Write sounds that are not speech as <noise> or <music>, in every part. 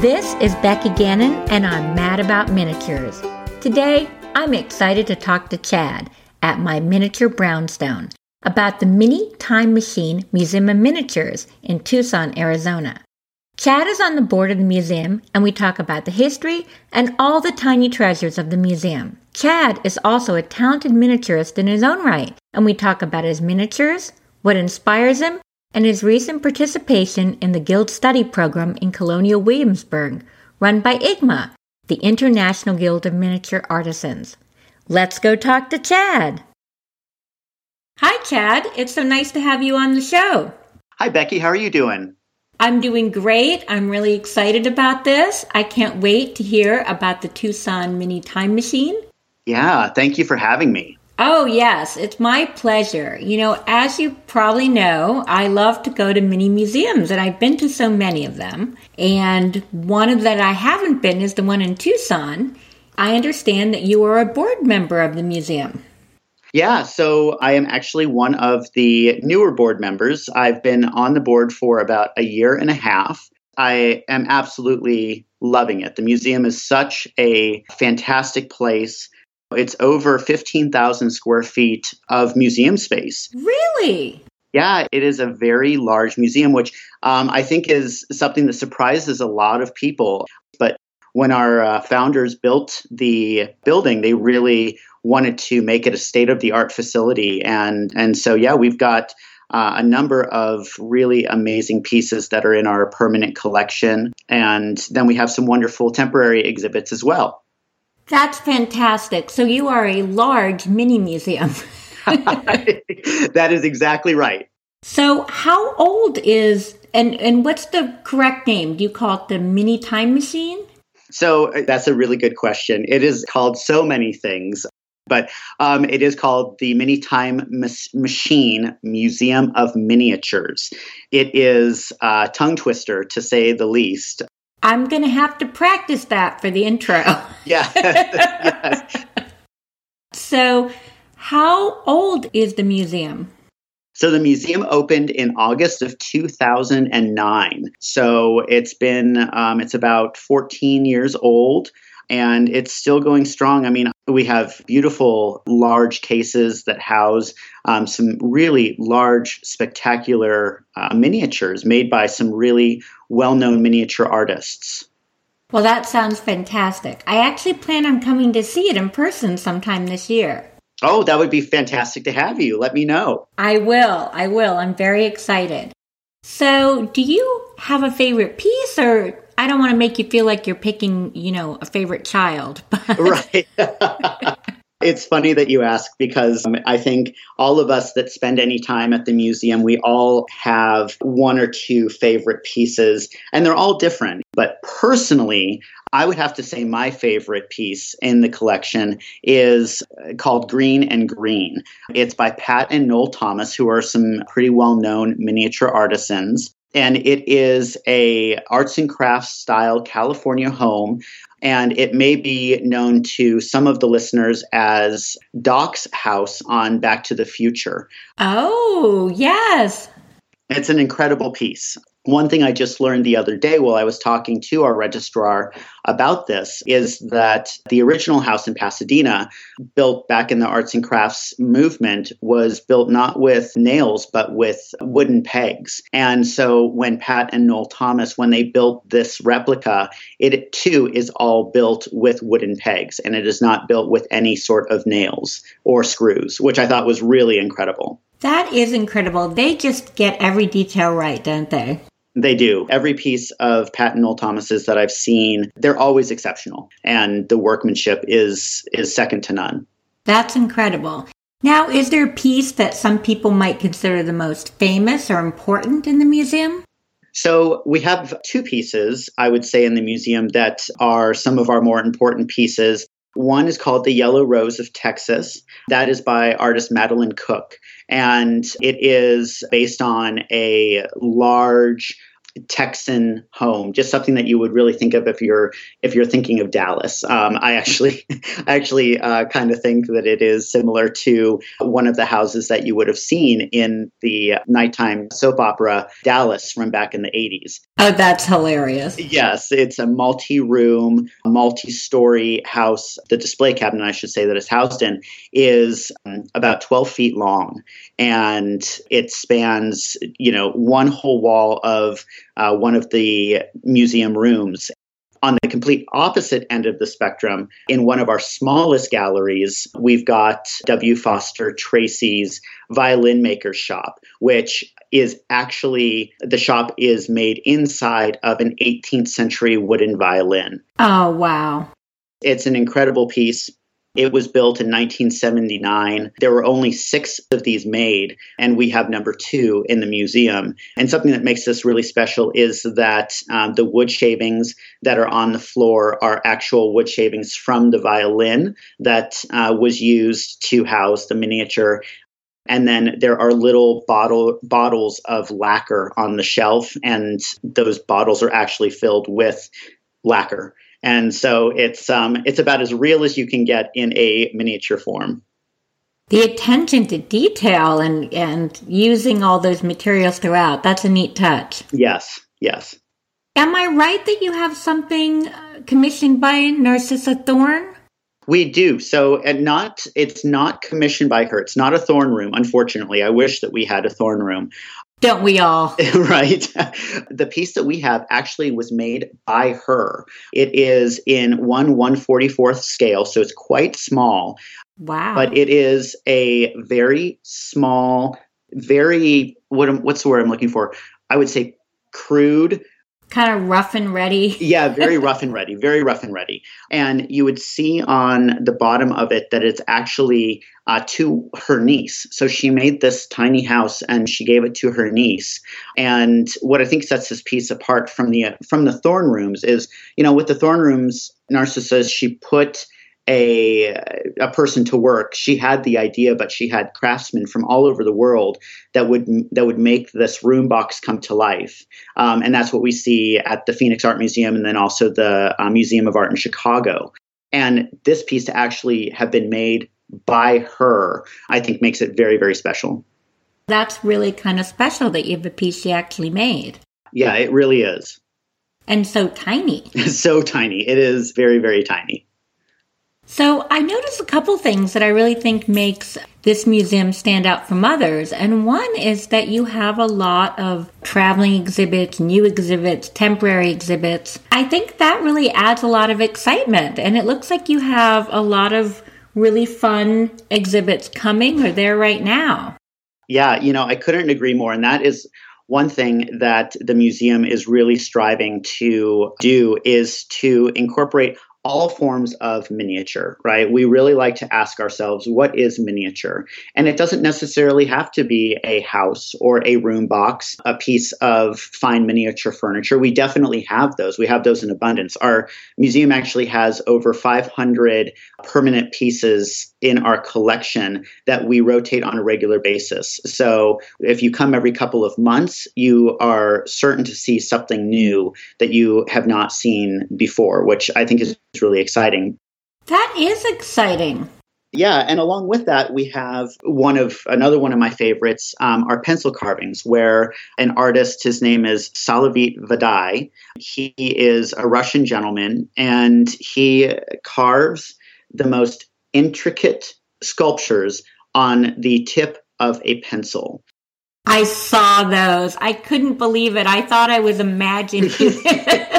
This is Becky Gannon, and I'm mad about miniatures. Today, I'm excited to talk to Chad at my miniature brownstone about the Mini Time Machine Museum of Miniatures in Tucson, Arizona. Chad is on the board of the museum, and we talk about the history and all the tiny treasures of the museum. Chad is also a talented miniaturist in his own right, and we talk about his miniatures, what inspires him, and his recent participation in the Guild Study Program in Colonial Williamsburg, run by IGMA, the International Guild of Miniature Artisans. Let's go talk to Chad. Hi, Chad. It's so nice to have you on the show. Hi, Becky. How are you doing? I'm doing great. I'm really excited about this. I can't wait to hear about the Tucson Mini Time Machine. Yeah, thank you for having me. Oh, yes, it's my pleasure. You know, as you probably know, I love to go to mini museums, and I've been to so many of them. And one of that I haven't been is the one in Tucson. I understand that you are a board member of the museum. Yeah, so I am actually one of the newer board members. I've been on the board for about a year and a half. I am absolutely loving it. The museum is such a fantastic place. It's over 15,000 square feet of museum space. Really? Yeah, it is a very large museum, which um, I think is something that surprises a lot of people. But when our uh, founders built the building, they really wanted to make it a state of the art facility. And, and so, yeah, we've got uh, a number of really amazing pieces that are in our permanent collection. And then we have some wonderful temporary exhibits as well. That's fantastic. So you are a large mini museum. <laughs> that is exactly right. So how old is and and what's the correct name? Do you call it the mini time machine? So uh, that's a really good question. It is called so many things, but um, it is called the Mini Time Mas- Machine Museum of Miniatures. It is a tongue twister to say the least. I'm going to have to practice that for the intro. <laughs> yeah. <laughs> yes. So, how old is the museum? So the museum opened in August of 2009. So it's been um, it's about 14 years old, and it's still going strong. I mean, we have beautiful large cases that house um, some really large, spectacular uh, miniatures made by some really well known miniature artists. Well, that sounds fantastic. I actually plan on coming to see it in person sometime this year. Oh, that would be fantastic to have you. Let me know. I will. I will. I'm very excited. So, do you have a favorite piece or I don't want to make you feel like you're picking, you know, a favorite child. <laughs> But... right. <laughs> It's funny that you ask because um, I think all of us that spend any time at the museum, we all have one or two favorite pieces, and they're all different. But personally, I would have to say my favorite piece in the collection is uh, called Greene and Greene. It's by Pat and Noel Thomas, who are some pretty well known miniature artisans and it is a arts and crafts style California home and it may be known to some of the listeners as Doc's house on Back to the Future. Oh, yes. It's an incredible piece. One thing I just learned the other day while I was talking to our registrar about this is that the original house in Pasadena, built back in the arts and crafts movement, was built not with nails, but with wooden pegs. And so when Pat and Noel Thomas, when they built this replica, it too is all built with wooden pegs and it is not built with any sort of nails or screws, which I thought was really incredible. That is incredible. They just get every detail right, don't they? They do. Every piece of Pat and Noel Thomas's that I've seen, they're always exceptional, and the workmanship is is second to none. That's incredible. Now, is there a piece that some people might consider the most famous or important in the museum? So we have two pieces, I would say, in the museum that are some of our more important pieces. One is called The Yellow Rose of Texas. That is by artist Madeline Cook. And it is based on a large Texan home, just something that you would really think of if you're if you're thinking of Dallas. Um, I actually, <laughs> I actually uh, kind of think that it is similar to one of the houses that you would have seen in the nighttime soap opera Dallas from back in the 80s. Oh, that's hilarious. Yes, it's a multi-room, multi-story house. The display cabinet, I should say, that it's housed in is um, about 12 feet long, and it spans, you know, one whole wall of uh, one of the museum rooms. On the complete opposite end of the spectrum, in one of our smallest galleries, we've got W. Foster Tracy's violin maker's shop, which is actually the shop is made inside of an 18th century wooden violin. Oh, wow. It's an incredible piece. It was built in 1979. There were only six of these made, and we have number two in the museum. And something that makes this really special is that um, the wood shavings that are on the floor are actual wood shavings from the violin that uh, was used to house the miniature. And then there are little bottle bottles of lacquer on the shelf, and those bottles are actually filled with lacquer and so it's um, it's about as real as you can get in a miniature form. The attention to detail and and using all those materials throughout that's a neat touch. Yes, yes. Am I right that you have something uh, commissioned by Narcissa Thorne? We do. So, and not it's not commissioned by her. It's not a Thorne room. Unfortunately, I wish that we had a Thorne room. Don't we all? <laughs> right. the piece that we have actually was made by her. It is in one 144th scale, so it's quite small. Wow. But it is a very small, very, what, what's the word I'm looking for? I would say crude kind of rough and ready. <laughs> yeah, very rough and ready, very rough and ready. And you would see on the bottom of it that it's actually uh, to her niece. So she made this tiny house and she gave it to her niece. And what I think sets this piece apart from the from the Thorne rooms is, you know, with the Thorne rooms, Narcissa she put a a person to work. She had the idea, but she had craftsmen from all over the world that would that would make this room box come to life. Um, and that's what we see at the Phoenix Art Museum, and then also the uh, Museum of Art in Chicago. And this piece to actually have been made by her, I think, makes it very very special. That's really kind of special that you have a piece she actually made. Yeah, it really is. And so tiny. <laughs> so tiny. It is very, very tiny. So I noticed a couple things that I really think makes this museum stand out from others. And one is that you have a lot of traveling exhibits, new exhibits, temporary exhibits. I think that really adds a lot of excitement. And it looks like you have a lot of really fun exhibits coming or there right now. Yeah, you know, I couldn't agree more. And that is one thing that the museum is really striving to do is to incorporate all forms of miniature, right? We really like to ask ourselves, what is miniature? And it doesn't necessarily have to be a house or a room box, a piece of fine miniature furniture. We definitely have those. We have those in abundance. Our museum actually has over 500 permanent pieces in our collection that we rotate on a regular basis. So if you come every couple of months, you are certain to see something new that you have not seen before, which I think is really exciting. That is exciting. Yeah, and along with that, we have one of another one of my favorites, um, our pencil carvings, where an artist, his name is Salavat Fidai. He is a Russian gentleman, and he carves the most intricate sculptures on the tip of a pencil. I saw those. I couldn't believe it. I thought I was imagining <laughs> it.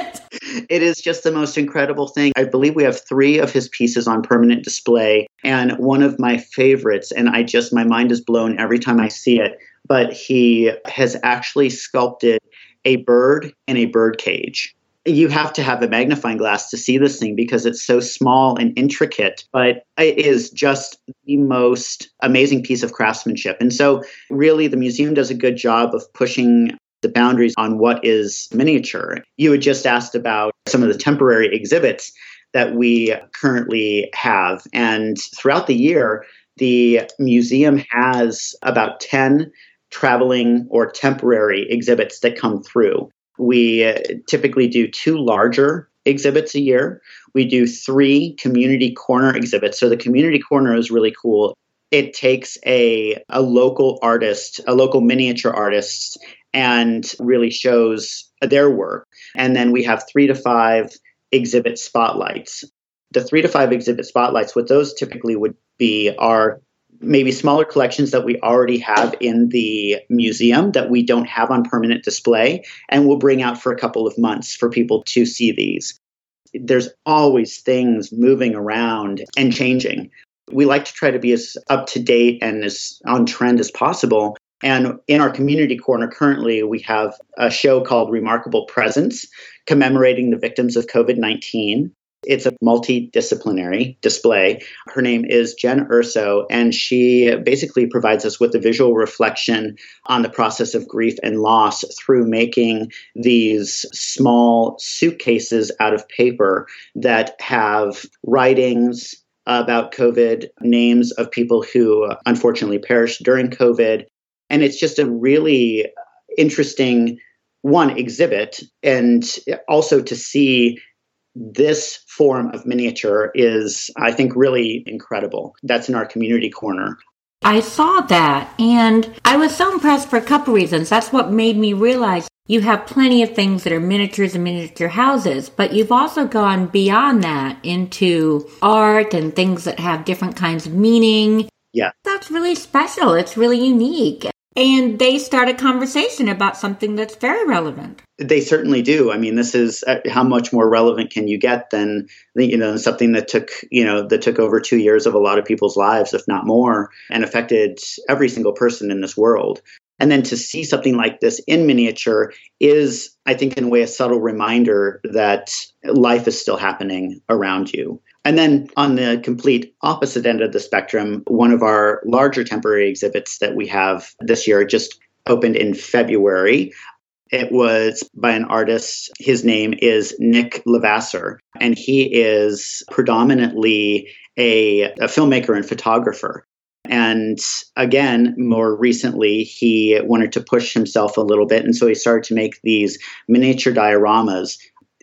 It is just the most incredible thing. I believe we have three of his pieces on permanent display. And one of my favorites, and I just, my mind is blown every time I see it, but he has actually sculpted a bird in a bird cage you have to have a magnifying glass to see this thing because it's so small and intricate, but it is just the most amazing piece of craftsmanship. And so, really, the museum does a good job of pushing the boundaries on what is miniature. You had just asked about some of the temporary exhibits that we currently have. And throughout the year, the museum has about 10 traveling or temporary exhibits that come through. We typically do two larger exhibits a year. We do three community corner exhibits. So the community corner is really cool. It takes a, a local artist, a local miniature artist, and really shows their work. And then we have three to five exhibit spotlights. The three to five exhibit spotlights, what those typically would be are maybe smaller collections that we already have in the museum that we don't have on permanent display and we'll bring out for a couple of months for people to see these. There's always things moving around and changing. We like to try to be as up to date and as on trend as possible. And in our community corner currently, we have a show called Remarkable Presence, commemorating the victims of COVID 19. It's a multidisciplinary display. Her name is Jen Urso, and she basically provides us with a visual reflection on the process of grief and loss through making these small suitcases out of paper that have writings about COVID, names of people who unfortunately perished during COVID. And it's just a really interesting one exhibit and also to see this form of miniature is, I think, really incredible. That's in our community corner. I saw that and I was so impressed for a couple reasons. That's what made me realize you have plenty of things that are miniatures and miniature houses, but you've also gone beyond that into art and things that have different kinds of meaning. Yeah. That's really special. It's really unique and they start a conversation about something that's very relevant. They certainly do. I mean, this is uh, how much more relevant can you get than you know something that took you know that took over two years of a lot of people's lives, if not more, and affected every single person in this world. And then to see something like this in miniature is, I think, in a way, a subtle reminder that life is still happening around you. And then on the complete opposite end of the spectrum, one of our larger temporary exhibits that we have this year just opened in February. It was by an artist. His name is Nick Levasseur, and he is predominantly a, a filmmaker and photographer. And again, more recently, he wanted to push himself a little bit. And so he started to make these miniature dioramas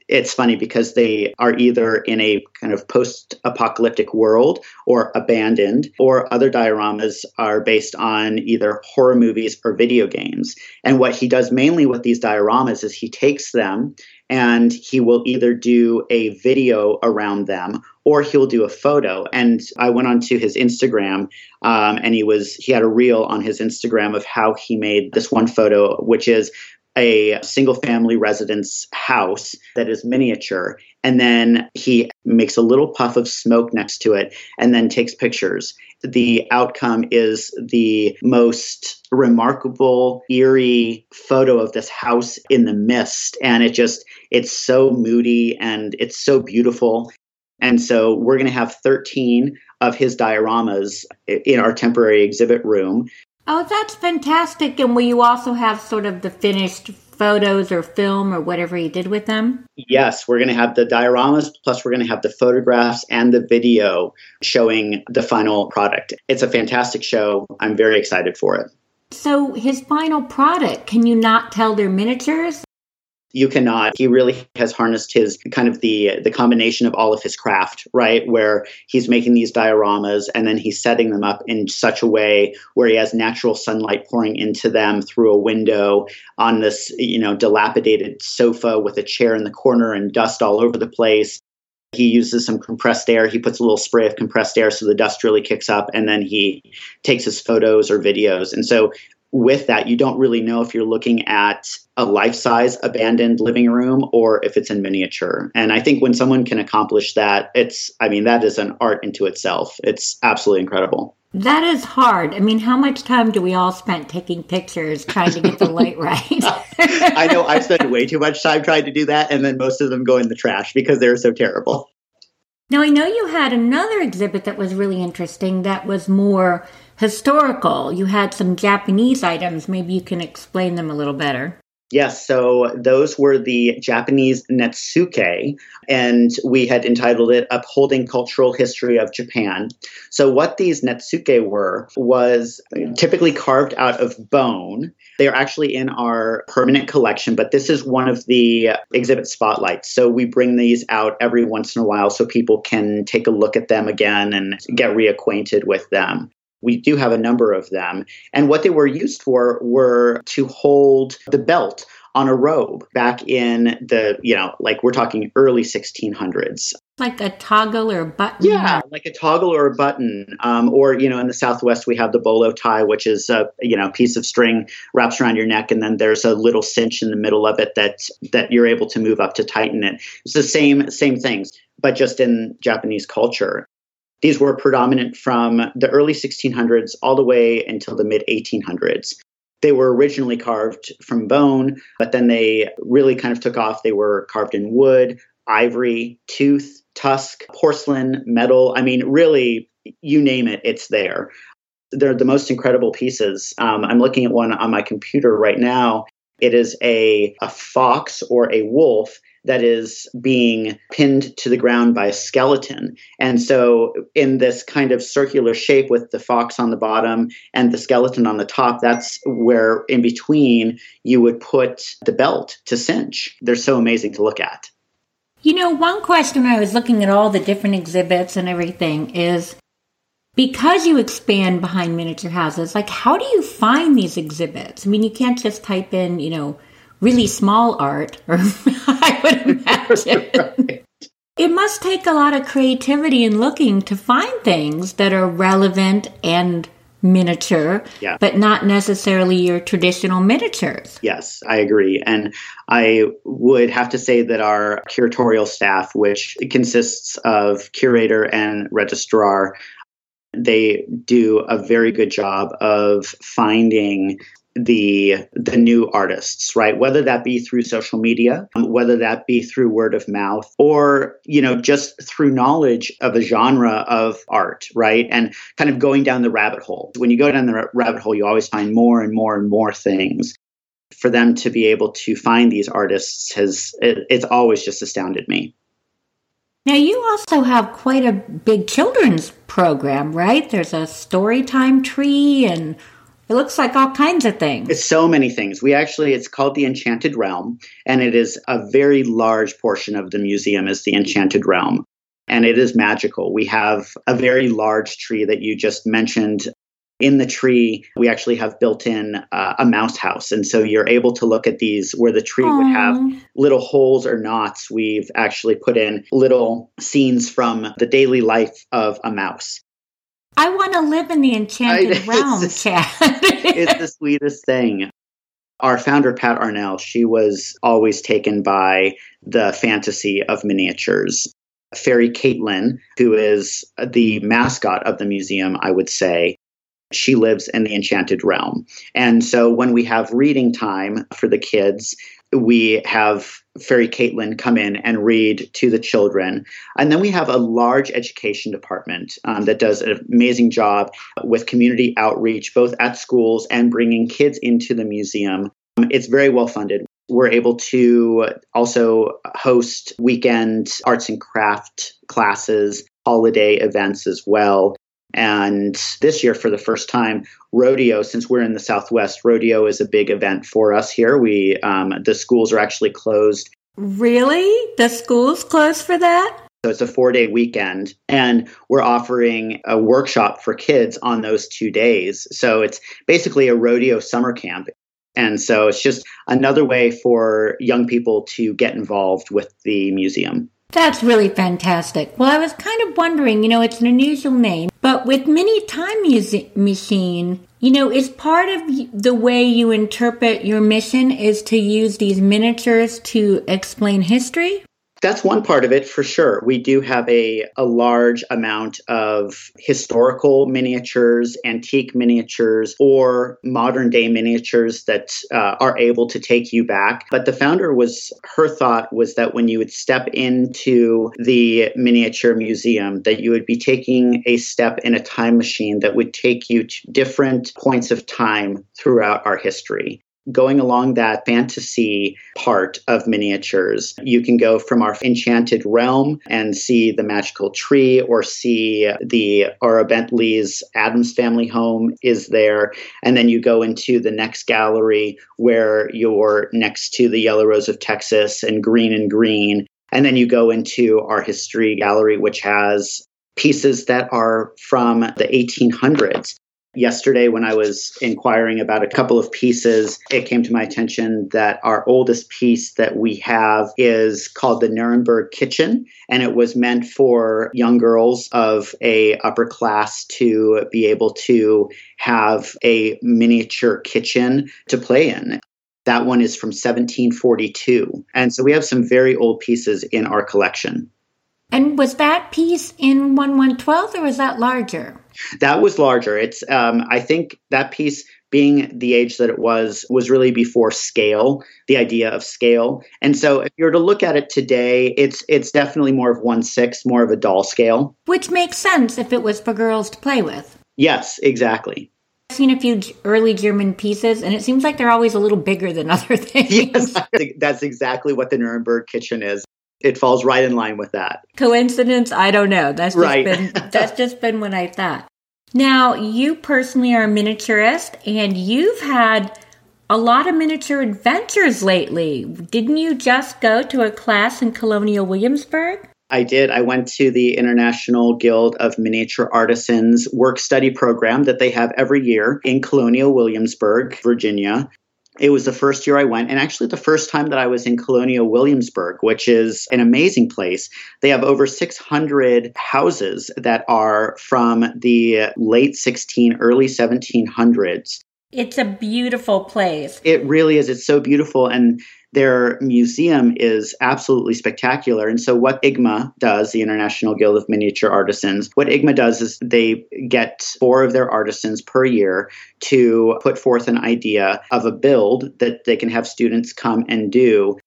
it's funny because they are either in a kind of post apocalyptic world or abandoned, or other dioramas are based on either horror movies or video games. And what he does mainly with these dioramas is he takes them and he will either do a video around them or he'll do a photo. And I went onto his Instagram, um, and he was he had a reel on his Instagram of how he made this one photo, which is a single family residence house that is miniature. And then he makes a little puff of smoke next to it and then takes pictures. The outcome is the most remarkable, eerie photo of this house in the mist. And it just, it's so moody and it's so beautiful. And so we're going to have 13 of his dioramas in our temporary exhibit room. Oh, that's fantastic. And will you also have sort of the finished photos or film or whatever you did with them? Yes, we're going to have the dioramas, plus, we're going to have the photographs and the video showing the final product. It's a fantastic show. I'm very excited for it. So, his final product, can you not tell they're miniatures? You cannot he really has harnessed his kind of the the combination of all of his craft right where he's making these dioramas and then he's setting them up in such a way where he has natural sunlight pouring into them through a window on this you know dilapidated sofa with a chair in the corner and dust all over the place he uses some compressed air. He puts a little spray of compressed air so the dust really kicks up, and then he takes his photos or videos. And so with that, you don't really know if you're looking at a life size abandoned living room or if it's in miniature. And I think when someone can accomplish that, it's, I mean, that is an art into itself. It's absolutely incredible. That is hard. I mean, how much time do we all spend taking pictures trying to get the light right? <laughs> I know I spend way too much time trying to do that, and then most of them go in the trash because they're so terrible. Now, I know you had another exhibit that was really interesting that was more historical. You had some Japanese items. Maybe you can explain them a little better. Yes, so those were the Japanese Netsuke, and we had entitled it Upholding Cultural History of Japan. So, what these Netsuke were was typically carved out of bone. They are actually in our permanent collection, but this is one of the exhibit spotlights. So, we bring these out every once in a while so people can take a look at them again and get reacquainted with them. We do have a number of them. And what they were used for were to hold the belt on a robe back in the, you know, like we're talking early 1600s. Like a toggle or a button? Yeah, like a toggle or a button. Um, or, you know, in the Southwest, we have the bolo tie, which is a, you know, piece of string wraps around your neck, and then there's a little cinch in the middle of it that, that you're able to move up to tighten it. It's the same, same things, but just in Japanese culture. These were predominant from the early 1600s all the way until the mid 1800s. They were originally carved from bone, but then they really kind of took off. They were carved in wood, ivory, tooth, tusk, porcelain, metal. I mean, really, you name it, it's there. They're the most incredible pieces. Um, I'm looking at one on my computer right now. It is a, a fox or a wolf that is being pinned to the ground by a skeleton. And so, in this kind of circular shape with the fox on the bottom and the skeleton on the top, that's where in between you would put the belt to cinch. They're so amazing to look at. You know, one question I was looking at all the different exhibits and everything is because you expand behind miniature houses, like how do you find these exhibits? I mean, you can't just type in, you know, really small art, or <laughs> I would imagine. <laughs> right. It must take a lot of creativity in looking to find things that are relevant and miniature, yeah. but not necessarily your traditional miniatures. Yes, I agree. And I would have to say that our curatorial staff, which consists of curator and registrar, they do a very good job of finding the the new artists right? Whether that be through social media um, whether that be through word of mouth or you know just through knowledge of a genre of art right? And kind of going down the rabbit hole. When you go down the rabbit hole you always find more and more and more things. For them to be able to find these artists has it, it's always just astounded me. Now you also have quite a big children's program right? There's a story time tree and it looks like all kinds of things. It's so many things. We actually, it's called the Enchanted Realm, and it is a very large portion of the museum is the Enchanted Realm. And it is magical. We have a very large tree that you just mentioned. In the tree, we actually have built in uh, a mouse house. And so you're able to look at these where the tree Aww. would have little holes or knots. We've actually put in little scenes from the daily life of a mouse. I want to live in the enchanted I, <laughs> realm, it's, Chad. it's the sweetest thing. Our founder, Pat Arnell, she was always taken by the fantasy of miniatures. Fairy Caitlin, who is the mascot of the museum, I would say, she lives in the enchanted realm. And so when we have reading time for the kids, we have Fairy Caitlin come in and read to the children. And then we have a large education department um, that does an amazing job with community outreach, both at schools and bringing kids into the museum. It's very well funded. We're able to also host weekend arts and craft classes, holiday events as well. And this year, for the first time, rodeo. Since we're in the Southwest, rodeo is a big event for us here. We um, the schools are actually closed. Really, the schools closed for that? So it's a four day weekend, and we're offering a workshop for kids on those two days. So it's basically a rodeo summer camp. And so it's just another way for young people to get involved with the museum. That's really fantastic. Well, I was kind of wondering, you know, it's an unusual name, but with Mini Time Music Machine, you know, is part of the way you interpret your mission is to use these miniatures to explain history? That's one part of it for sure. We do have a, a large amount of historical miniatures, antique miniatures, or modern day miniatures that uh, are able to take you back. But the founder was, her thought was that when you would step into the miniature museum, that you would be taking a step in a time machine that would take you to different points of time throughout our history. Going along that fantasy part of miniatures, you can go from our enchanted realm and see the magical tree or see the Aura Bentley's Addams Family home is there. And then you go into the next gallery where you're next to the Yellow Rose of Texas and Greene and Greene. And then you go into our history gallery, which has pieces that are from the 1800s yesterday when I was inquiring about a couple of pieces, it came to my attention that our oldest piece that we have is called the Nuremberg Kitchen, and it was meant for young girls of a upper class to be able to have a miniature kitchen to play in. That one is from 1742. And so we have some very old pieces in our collection. And was that piece in 1112 or was that larger? That was larger. It's um, I think that piece being the age that it was was really before scale, the idea of scale. And so if you were to look at it today, it's it's definitely more of one six, more of a doll scale. Which makes sense if it was for girls to play with. Yes, exactly. I've seen a few early German pieces, and it seems like they're always a little bigger than <laughs> other things. Yes, that's exactly what the Nuremberg kitchen is it falls right in line with that. Coincidence? I don't know. That's just right. been <laughs> that's just been what I thought. Now, you personally are a miniaturist and you've had a lot of miniature adventures lately. Didn't you just go to a class in Colonial Williamsburg? I did. I went to the International Guild of Miniature Artisans work study program that they have every year in Colonial Williamsburg, Virginia it was the first year I went, and actually the first time that I was in Colonial Williamsburg, which is an amazing place. They have over 600 houses that are from the late 16, early 1700s. It's a beautiful place. It really is. It's so beautiful. And their museum is absolutely spectacular. And so, what IGMA does, the International Guild of Miniature Artisans, what IGMA does is they get four of their artisans per year to put forth an idea of a build that they can have students come and do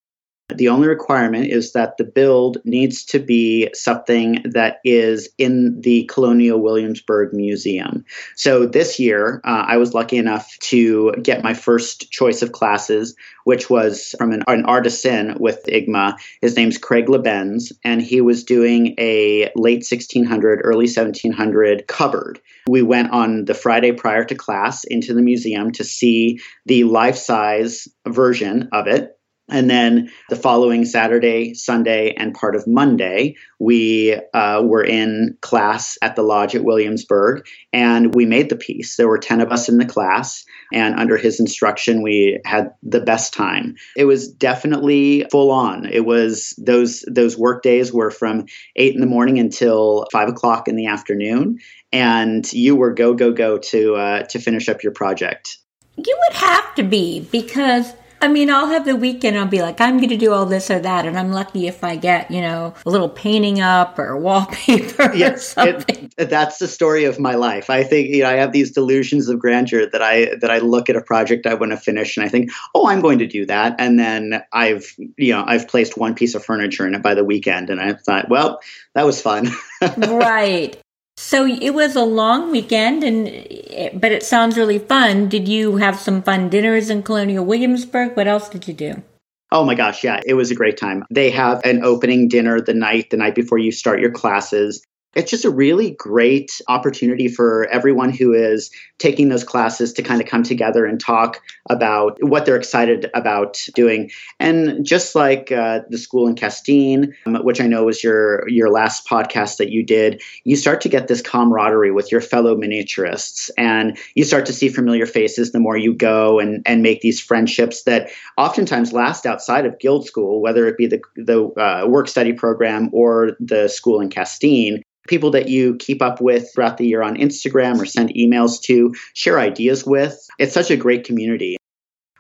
the only requirement is that the build needs to be something that is in the Colonial Williamsburg Museum. So this year, uh, I was lucky enough to get my first choice of classes, which was from an, an artisan with IGMA. His name's Craig Lebenz, and he was doing a late 1600, early 1700 cupboard. We went on the Friday prior to class into the museum to see the life size version of it and then the following Saturday, Sunday, and part of Monday, we uh, were in class at the lodge at Williamsburg and we made the piece. There were 10 of us in the class, and under his instruction, we had the best time. It was definitely full on. It was those, those work days were from 8 in the morning until 5 o'clock in the afternoon, and you were go, go, go to, uh, to finish up your project. You would have to be because I mean, I'll have the weekend. I'll be like, I'm going to do all this or that, and I'm lucky if I get, you know, a little painting up or wallpaper. Yes, it, that's the story of my life. I think you know I have these delusions of grandeur that I that I look at a project I want to finish, and I think, oh, I'm going to do that, and then I've you know I've placed one piece of furniture in it by the weekend, and I thought, well, that was fun. <laughs> right. So it was a long weekend, and eh, but it sounds really fun. Did you have some fun dinners in Colonial Williamsburg? What else did you do? Oh my gosh, yeah, it was a great time. They have an opening dinner the night the night before you start your classes it's just a really great opportunity for everyone who is taking those classes to kind of come together and talk about what they're excited about doing. And just like uh, the school in Castine, um, which I know was your your last podcast that you did, you start to get this camaraderie with your fellow miniaturists, and you start to see familiar faces the more you go and and make these friendships that oftentimes last outside of guild school, whether it be the the uh, work study program or the school in Castine people that you keep up with throughout the year on Instagram or send emails to, share ideas with. It's such a great community.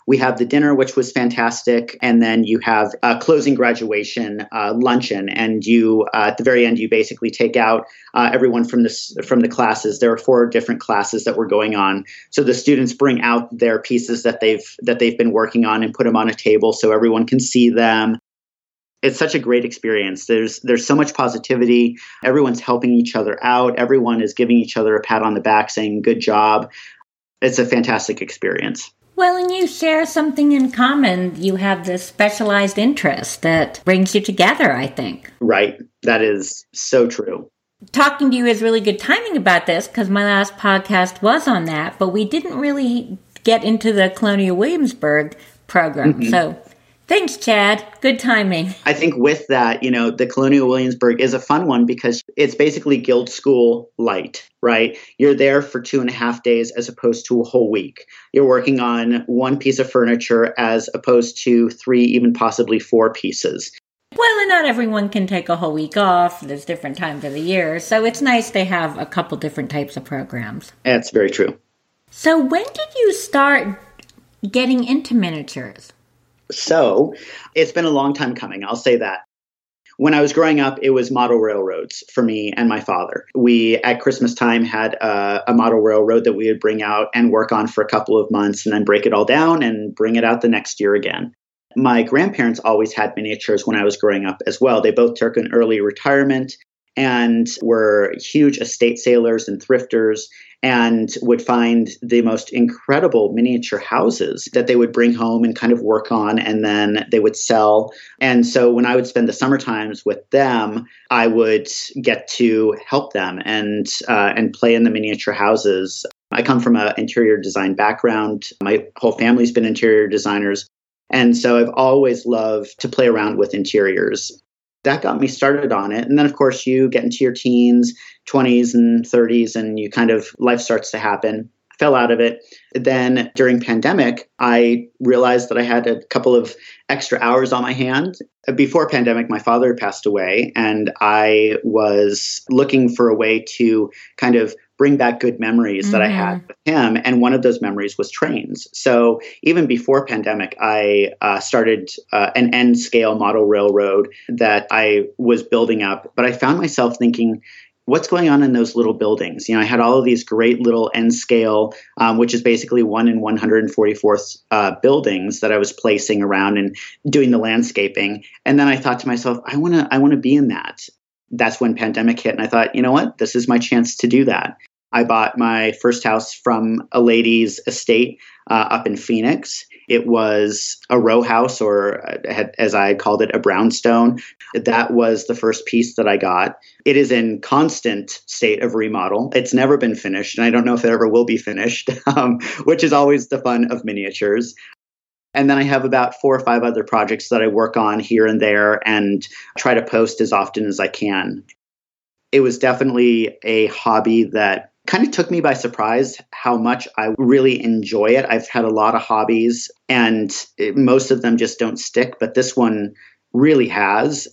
We have the dinner, which was fantastic, and then you have a closing graduation uh, luncheon, and you uh, at the very end you basically take out uh, everyone from this from the classes. There are four different classes that were going on, so the students bring out their pieces that they've that they've been working on and put them on a table so everyone can see them it's such a great experience. There's there's so much positivity. Everyone's helping each other out. Everyone is giving each other a pat on the back saying good job. It's a fantastic experience. Well, and you share something in common. You have this specialized interest that brings you together, I think. Right. That is so true. Talking to you is really good timing about this because my last podcast was on that, but we didn't really get into the Colonial Williamsburg program. Mm-hmm. So Thanks, Chad. Good timing. I think with that, you know, the Colonial Williamsburg is a fun one because it's basically Guild School light, right? You're there for two and a half days as opposed to a whole week. You're working on one piece of furniture as opposed to three, even possibly four pieces. Well, and not everyone can take a whole week off. There's different times of the year. So it's nice they have a couple different types of programs. That's very true. So when did you start getting into miniatures? So it's been a long time coming, I'll say that. When I was growing up, it was model railroads for me and my father. We, at Christmas time, had a, a, model railroad that we would bring out and work on for a couple of months and then break it all down and bring it out the next year again. My grandparents always had miniatures when I was growing up as well. They both took an early retirement and were huge estate sailors and thrifters and would find the most incredible miniature houses that they would bring home and kind of work on and then they would sell. And so when I would spend the summer times with them, I would get to help them and uh, and play in the miniature houses. I come from an interior design background. My whole family's been interior designers. And so I've always loved to play around with interiors that got me started on it. And then, of course, you get into your teens, 20s, and 30s, and you kind of life starts to happen. fell out of it. Then during pandemic, I realized that I had a couple of extra hours on my hand. Before pandemic, my father passed away, and I was looking for a way to kind of bring back good memories mm-hmm. that I had mm-hmm. with him. And one of those memories was trains. So even before pandemic, I uh, started uh, an N scale model railroad that I was building up. But I found myself thinking, what's going on in those little buildings? You know, I had all of these great little N scale, um, which is basically one in 144th uh, buildings that I was placing around and doing the landscaping. And then I thought to myself, I want to, I want to be in that. That's when pandemic hit, and I thought, you know what, this is my chance to do that. I bought my first house from a lady's estate uh, up in Phoenix. It was a row house, or uh, as I called it, a brownstone. That was the first piece that I got. It is in constant state of remodel. It's never been finished, and I don't know if it ever will be finished, <laughs> um, which is always the fun of miniatures. And then I have about four or five other projects that I work on here and there and try to post as often as I can. It was definitely a hobby that kind of took me by surprise how much I really enjoy it. I've had a lot of hobbies and most of them just don't stick, but this one really has.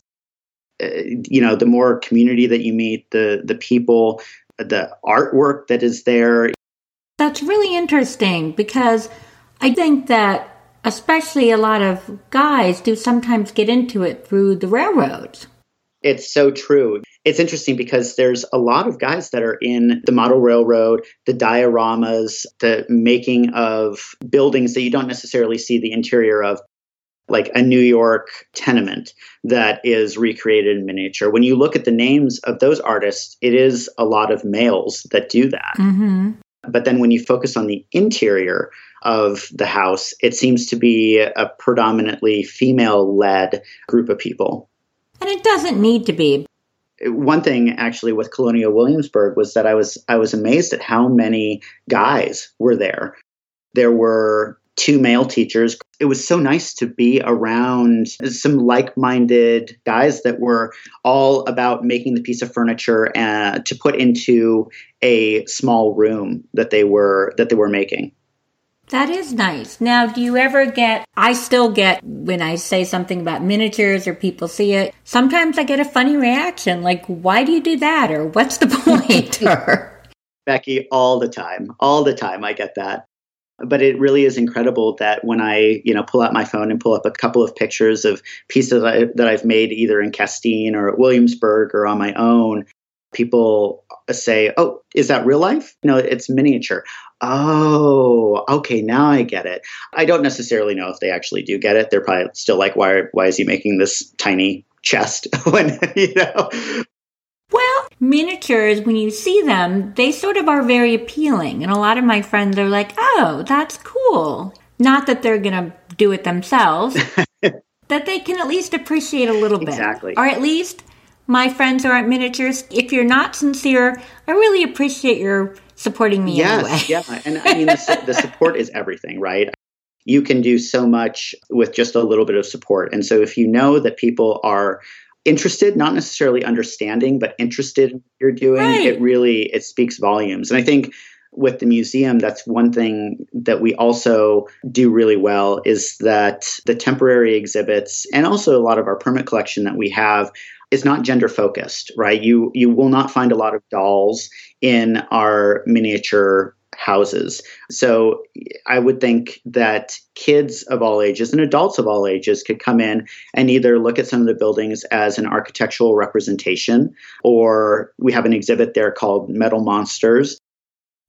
Uh, you know, the more community that you meet, the the people, the artwork that is there. That's really interesting because I think that especially a lot of guys do sometimes get into it through the railroads. It's so true. It's interesting because there's a lot of guys that are in the model railroad, the dioramas, the making of buildings that you don't necessarily see the interior of, like a New York tenement that is recreated in miniature. When you look at the names of those artists, it is a lot of males that do that. Mm-hmm. But then when you focus on the interior of the house, it seems to be a predominantly female led group of people. And it doesn't need to be. One thing actually with Colonial Williamsburg was that I was I was amazed at how many guys were there. There were two male teachers. It was so nice to be around some like-minded guys that were all about making the piece of furniture uh, to put into a small room that they were that they were making. That is nice. Now, do you ever get, I still get when I say something about miniatures or people see it, sometimes I get a funny reaction like, why do you do that? Or what's the point? <laughs> Becky, all the time, all the time I get that. But it really is incredible that when I, you know, pull out my phone and pull up a couple of pictures of pieces that, I, that I've made either in Castine or at Williamsburg or on my own, people say, "Oh, is that real life?" No, it's miniature. Oh, okay, now I get it. I don't necessarily know if they actually do get it. They're probably still like, "Why? Why is he making this tiny chest?" <laughs> when you know. Well, miniatures, when you see them, they sort of are very appealing. And a lot of my friends are like, oh, that's cool. not that they're going to do it themselves, <laughs> that they can at least appreciate a little bit. Exactly. Or at least my friends aren't miniatures, if you're not sincere, I really appreciate your supporting me yes, anyway. yeah. And I mean, the, the support is everything, right? You can do so much with just a little bit of support. And so if you know that people are interested, not necessarily understanding, but interested in what you're doing, Right. it really it speaks volumes. And I think with the museum, that's one thing that we also do really well is that the temporary exhibits and also a lot of our permit collection that we have is not gender focused, right? You you will not find a lot of dolls in our miniature houses. So I would think that kids of all ages and adults of all ages could come in and either look at some of the buildings as an architectural representation, or we have an exhibit there called Metal Monsters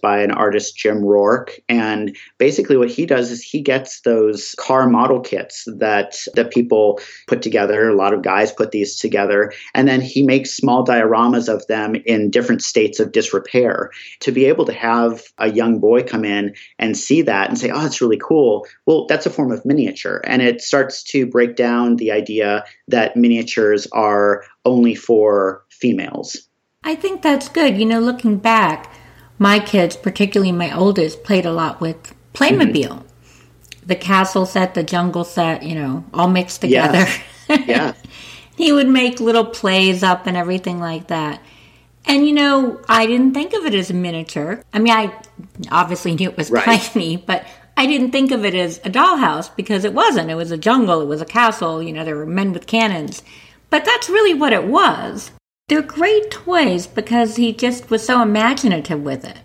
by an artist, Jim Rourke. And basically what he does is he gets those car model kits that that people put together. A lot of guys put these together. And then he makes small dioramas of them in different states of disrepair. To be able to have a young boy come in and see that and say, oh, it's really cool. Well, that's a form of miniature. And it starts to break down the idea that miniatures are only for females. I think that's good. You know, looking back, my kids, particularly my oldest, played a lot with Playmobil. Mm-hmm. The castle set, the jungle set, you know, all mixed together. <laughs> Yeah. <laughs> he would make little plays up and everything like that. And you know, I didn't think of it as a miniature. I mean, I obviously knew it was Right. tiny, but I didn't think of it as a dollhouse because it wasn't. It was a jungle, it was a castle, you know, there were men with cannons. But that's really what it was. They're great toys because he just was so imaginative with it.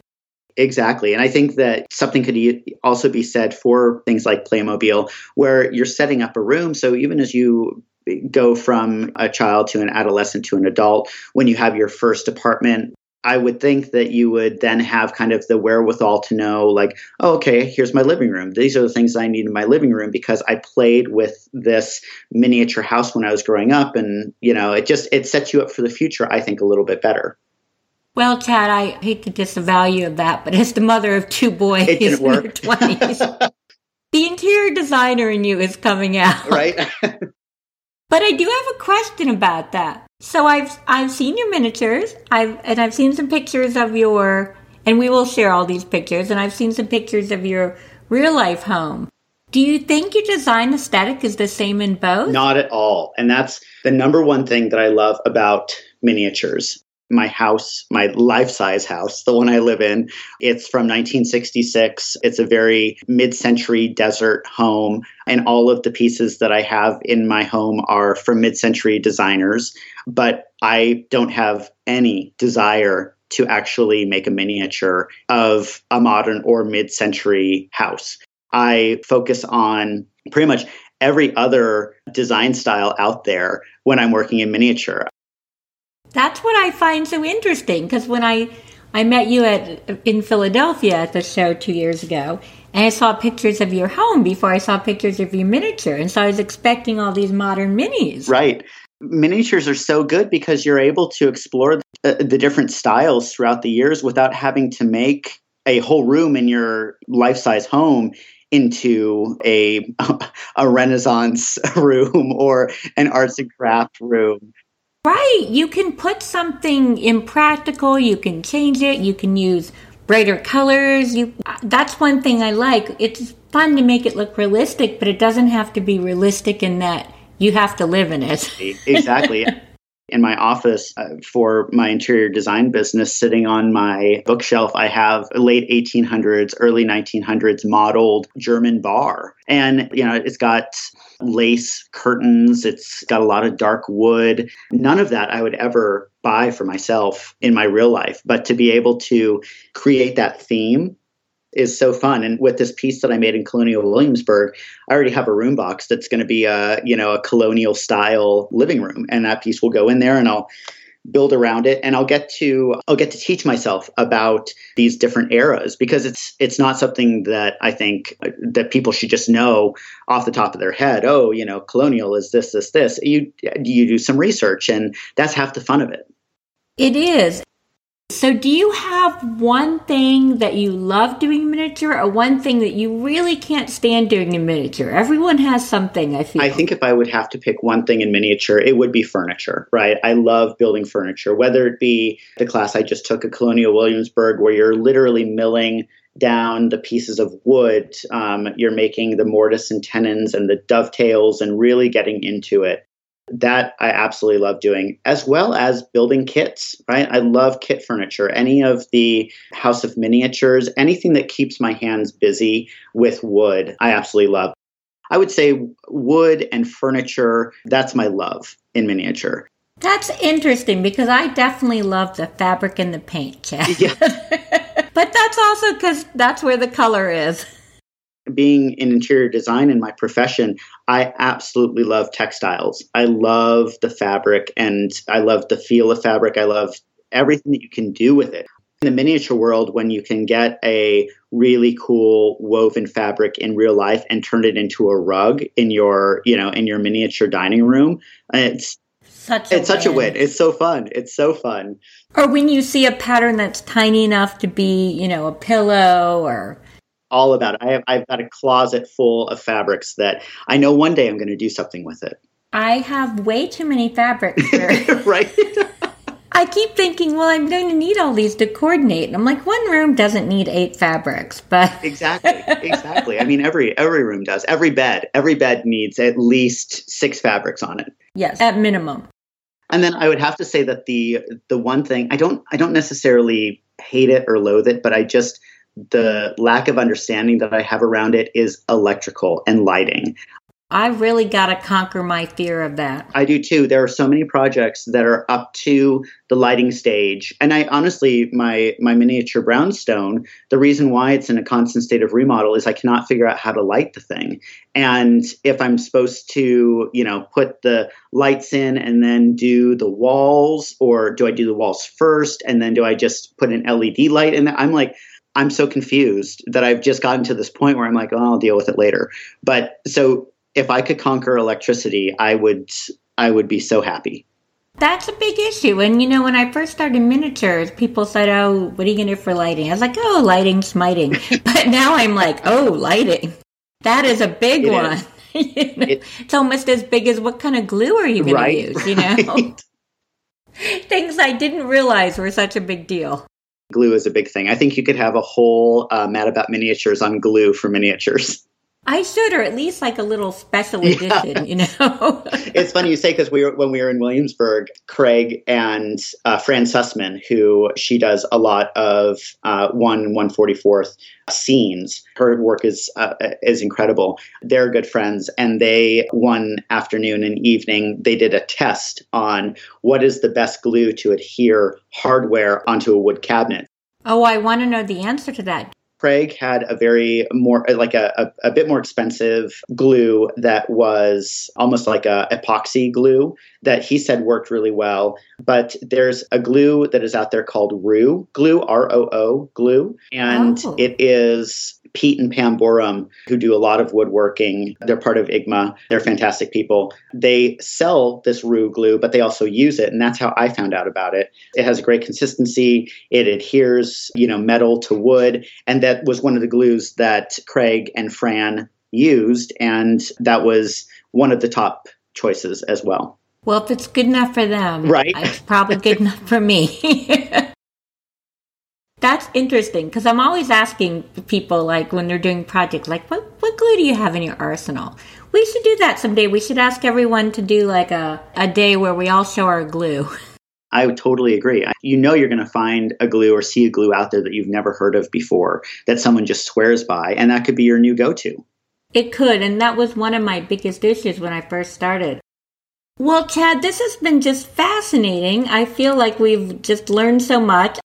Exactly. And I think that something could also be said for things like Playmobil, where you're setting up a room. So even as you go from a child to an adolescent to an adult, when you have your first apartment, I would think that you would then have kind of the wherewithal to know, like, oh, okay, here's my living room. These are the things I need in my living room because I played with this miniature house when I was growing up. And, you know, it just, it sets you up for the future, I think, a little bit better. Well, Chad, I hate to disavow you of that, but as the mother of two boys in their 20s, <laughs> the interior designer in you is coming out. right? <laughs> But I do have a question about that. So I've I've seen your miniatures. I've and I've seen some pictures of your and we will share all these pictures and I've seen some pictures of your real life home. Do you think your design aesthetic is the same in both? Not at all. And that's the number one thing that I love about miniatures. My house, my life size house, the one I live in, it's from 1966. It's a very mid century desert home. And all of the pieces that I have in my home are from mid century designers. But I don't have any desire to actually make a miniature of a modern or mid century house. I focus on pretty much every other design style out there when I'm working in miniature. That's what I find so interesting because when I I met you at in Philadelphia at the show 2 years ago and I saw pictures of your home before I saw pictures of your miniature and so I was expecting all these modern minis. Right. Miniatures are so good because you're able to explore the, uh, the different styles throughout the years without having to make a whole room in your life size home into a <laughs> a renaissance <laughs> room or an arts and craft room. Right. You can put something impractical, you can change it, you can use brighter colors. You that's one thing I like. It's fun to make it look realistic, but it doesn't have to be realistic in that you have to live in it. exactly. <laughs> In my office uh, for my interior design business, sitting on my bookshelf, I have a late 1800s, early 1900s modeled German bar. And, you know, it's got lace curtains, it's got a lot of dark wood. None of that I would ever buy for myself in my real life. But to be able to create that theme is so fun. And with this piece that I made in Colonial Williamsburg, I already have a room box that's going to be a you know a colonial style living room, and that piece will go in there, and I'll build around it and I'll get to I'll get to teach myself about these different eras because it's it's not something that I think uh, that people should just know off the top of their head oh you know colonial is this this this you you do some research and that's half the fun of it It is. So, do you have one thing that you love doing miniature or one thing that you really can't stand doing in miniature? Everyone has something, I feel. I think if I would have to pick one thing in miniature, it would be furniture, right? I love building furniture, whether it be the class I just took at Colonial Williamsburg, where you're literally milling down the pieces of wood. Um, you're making the mortise and tenons and the dovetails and really getting into it that I absolutely love doing, as well as building kits, right? I love kit furniture. Any of the House of Miniatures, anything that keeps my hands busy with wood, I absolutely love. I would say wood and furniture, that's my love in miniature. That's interesting because I definitely love the fabric and the paint, Chad. Yeah. <laughs> but that's also because that's where the color is being in interior design in my profession, I absolutely love textiles. I love the fabric and I love the feel of fabric. I love everything that you can do with it. In the miniature world, when you can get a really cool woven fabric in real life and turn it into a rug in your, you know, in your miniature dining room, it's such a it's win. such a win. It's so fun. It's so fun. Or when you see a pattern that's tiny enough to be, you know, a pillow or all about it. I have, I've got a closet full of fabrics that I know one day I'm going to do something with it. I have way too many fabrics. Here. <laughs> Right. <laughs> I keep thinking, well, I'm going to need all these to coordinate. And I'm like, one room doesn't need eight fabrics, but <laughs> exactly, exactly. I mean, every every room does. Every bed, every bed needs at least six fabrics on it. Yes, at minimum. And then I would have to say that the the one thing I don't I don't necessarily hate it or loathe it, but I just the lack of understanding that I have around it is electrical and lighting. I really got to conquer my fear of that. I do too. There are so many projects that are up to the lighting stage. And I honestly, my my miniature brownstone, the reason why it's in a constant state of remodel is I cannot figure out how to light the thing. And if I'm supposed to, you know, put the lights in and then do the walls, or do I do the walls first and then do I just put an LED light in there? I'm like, I'm so confused that I've just gotten to this point where I'm like, oh, I'll deal with it later. But so if I could conquer electricity, I would I would be so happy. That's a big issue. And you know, when I first started miniatures, people said, "Oh, what are you going to do for lighting?" I was like, "Oh, lighting, smiting." <laughs> but now I'm like, "Oh, lighting. That is a big it one." <laughs> you know, it, it's almost as big as what kind of glue are you going right, to use? You know, right. <laughs> things I didn't realize were such a big deal glue is a big thing. I think you could have a whole uh, Mad About Miniatures on glue for miniatures. <laughs> I should, or at least like a little special edition, yeah. you know. <laughs> it's funny you say because we were when we were in Williamsburg, Craig and uh, Fran Sussman, who she does a lot of uh, one one forty fourth scenes. Her work is uh, is incredible. They're good friends, and they one afternoon and evening they did a test on what is the best glue to adhere hardware onto a wood cabinet. Oh, I want to know the answer to that. Craig had a very more like a, a, a, bit more expensive glue that was almost like a epoxy glue that he said worked really well. But there's a glue that is out there called Roo glue, R O O glue, and oh. it is Pete and Pam Borum, who do a lot of woodworking. They're part of IGMA. They're fantastic people. They sell this Roo glue, but they also use it, and that's how I found out about it. It has a great consistency. It adheres, you know, metal to wood, and that was one of the glues that Craig and Fran used, and that was one of the top choices as well. Well, if it's good enough for them, right? It's probably good enough for me. <laughs> That's interesting because I'm always asking people, like when they're doing projects, like what what glue do you have in your arsenal? We should do that someday. We should ask everyone to do like a a day where we all show our glue. <laughs> I would totally agree. You know, you're going to find a glue or see a glue out there that you've never heard of before that someone just swears by, and that could be your new go to. It could, and that was one of my biggest issues when I first started. Well, Chad, this has been just fascinating. I feel like we've just learned so much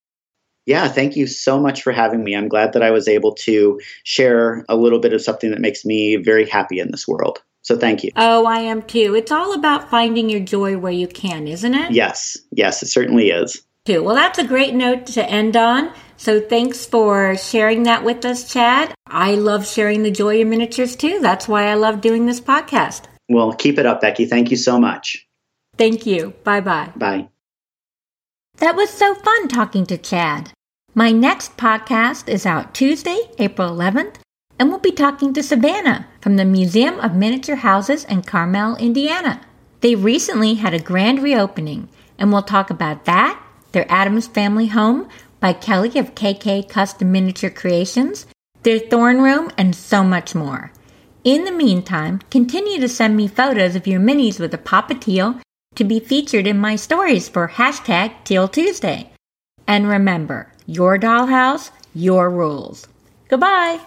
yeah, thank you so much for having me. I'm glad that I was able to share a little bit of something that makes me very happy in this world. So thank you. Oh, I am too. It's all about finding your joy where you can, isn't it? Yes, yes, it certainly is. Too. Well, that's a great note to end on. So thanks for sharing that with us, Chad. I love sharing the joy of miniatures too. That's why I love doing this podcast. Well, keep it up, Becky. Thank you so much. Thank you. Bye bye. Bye. That was so fun talking to Chad. My next podcast is out Tuesday, April 11th, and we'll be talking to Savannah from the Museum of Miniature Houses in Carmel, Indiana. They recently had a grand reopening, and we'll talk about that, their Addams Family Home by Kelly of KK Custom Miniature Creations, their Thorne Room, and so much more. In the meantime, continue to send me photos of your minis with a Papa Teal to be featured in my stories for hashtag Teal Tuesday. And remember, your dollhouse, your rules. Goodbye!